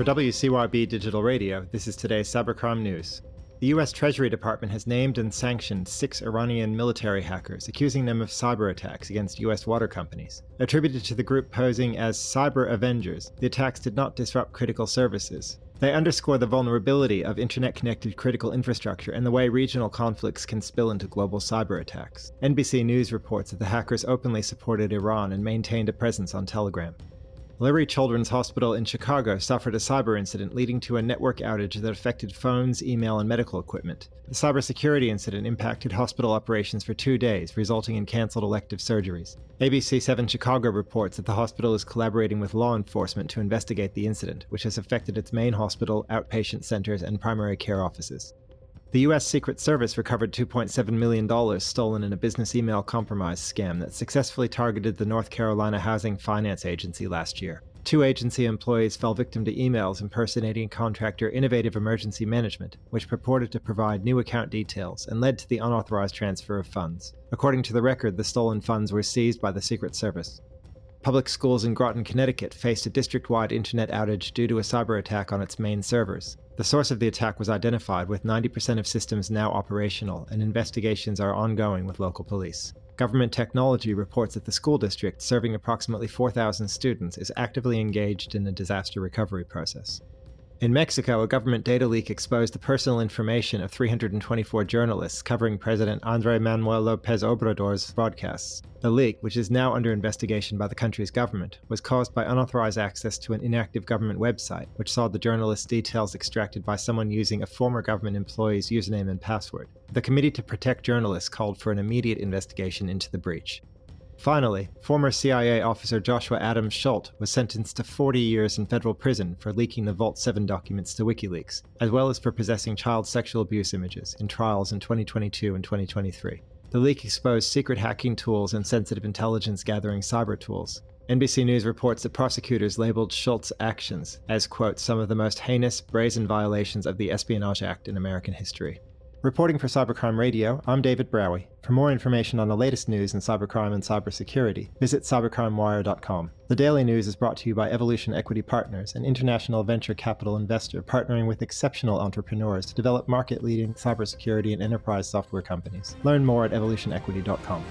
For WCYB Digital Radio, this is today's Cybercrime News. The US Treasury Department has named and sanctioned six Iranian military hackers, accusing them of cyber attacks against US water companies. Attributed to the group posing as Cyber Avengers, the attacks did not disrupt critical services. They underscore the vulnerability of internet connected critical infrastructure and the way regional conflicts can spill into global cyber attacks. NBC News reports that the hackers openly supported Iran and maintained a presence on Telegram. Lurie Children's Hospital in Chicago suffered a cyber incident leading to a network outage that affected phones, email, and medical equipment. The cybersecurity incident impacted hospital operations for two days, resulting in cancelled elective surgeries. ABC 7 Chicago reports that the hospital is collaborating with law enforcement to investigate the incident, which has affected its main hospital, outpatient centers, and primary care offices. The US Secret Service recovered $2.7 million stolen in a business email compromise scam that successfully targeted the North Carolina Housing Finance Agency last year. Two agency employees fell victim to emails impersonating contractor Innovative Emergency Management, which purported to provide new account details and led to the unauthorized transfer of funds. According to the record, the stolen funds were seized by the Secret Service. Public schools in Groton, Connecticut faced a district wide internet outage due to a cyber attack on its main servers. The source of the attack was identified, with 90% of systems now operational, and investigations are ongoing with local police. Government Technology reports that the school district, serving approximately 4,000 students, is actively engaged in a disaster recovery process. In Mexico, a government data leak exposed the personal information of 324 journalists covering President Andrés Manuel López Obrador's broadcasts. The leak, which is now under investigation by the country's government, was caused by unauthorized access to an inactive government website, which saw the journalist's details extracted by someone using a former government employee's username and password. The Committee to Protect Journalists called for an immediate investigation into the breach. Finally, former CIA officer Joshua Adams Schulte was sentenced to 40 years in federal prison for leaking the Vault 7 documents to WikiLeaks, as well as for possessing child sexual abuse images in trials in 2022 and 2023. The leak exposed secret hacking tools and sensitive intelligence gathering cyber tools. NBC News reports that prosecutors labeled Schulte's actions as, quote, some of the most heinous, brazen violations of the Espionage Act in American history. Reporting for Cybercrime Radio, I'm David Braue. For more information on the latest news in cybercrime and cybersecurity, visit cybercrimewire.com. The daily news is brought to you by Evolution Equity Partners, an international venture capital investor partnering with exceptional entrepreneurs to develop market leading cybersecurity and enterprise software companies. Learn more at evolutionequity.com.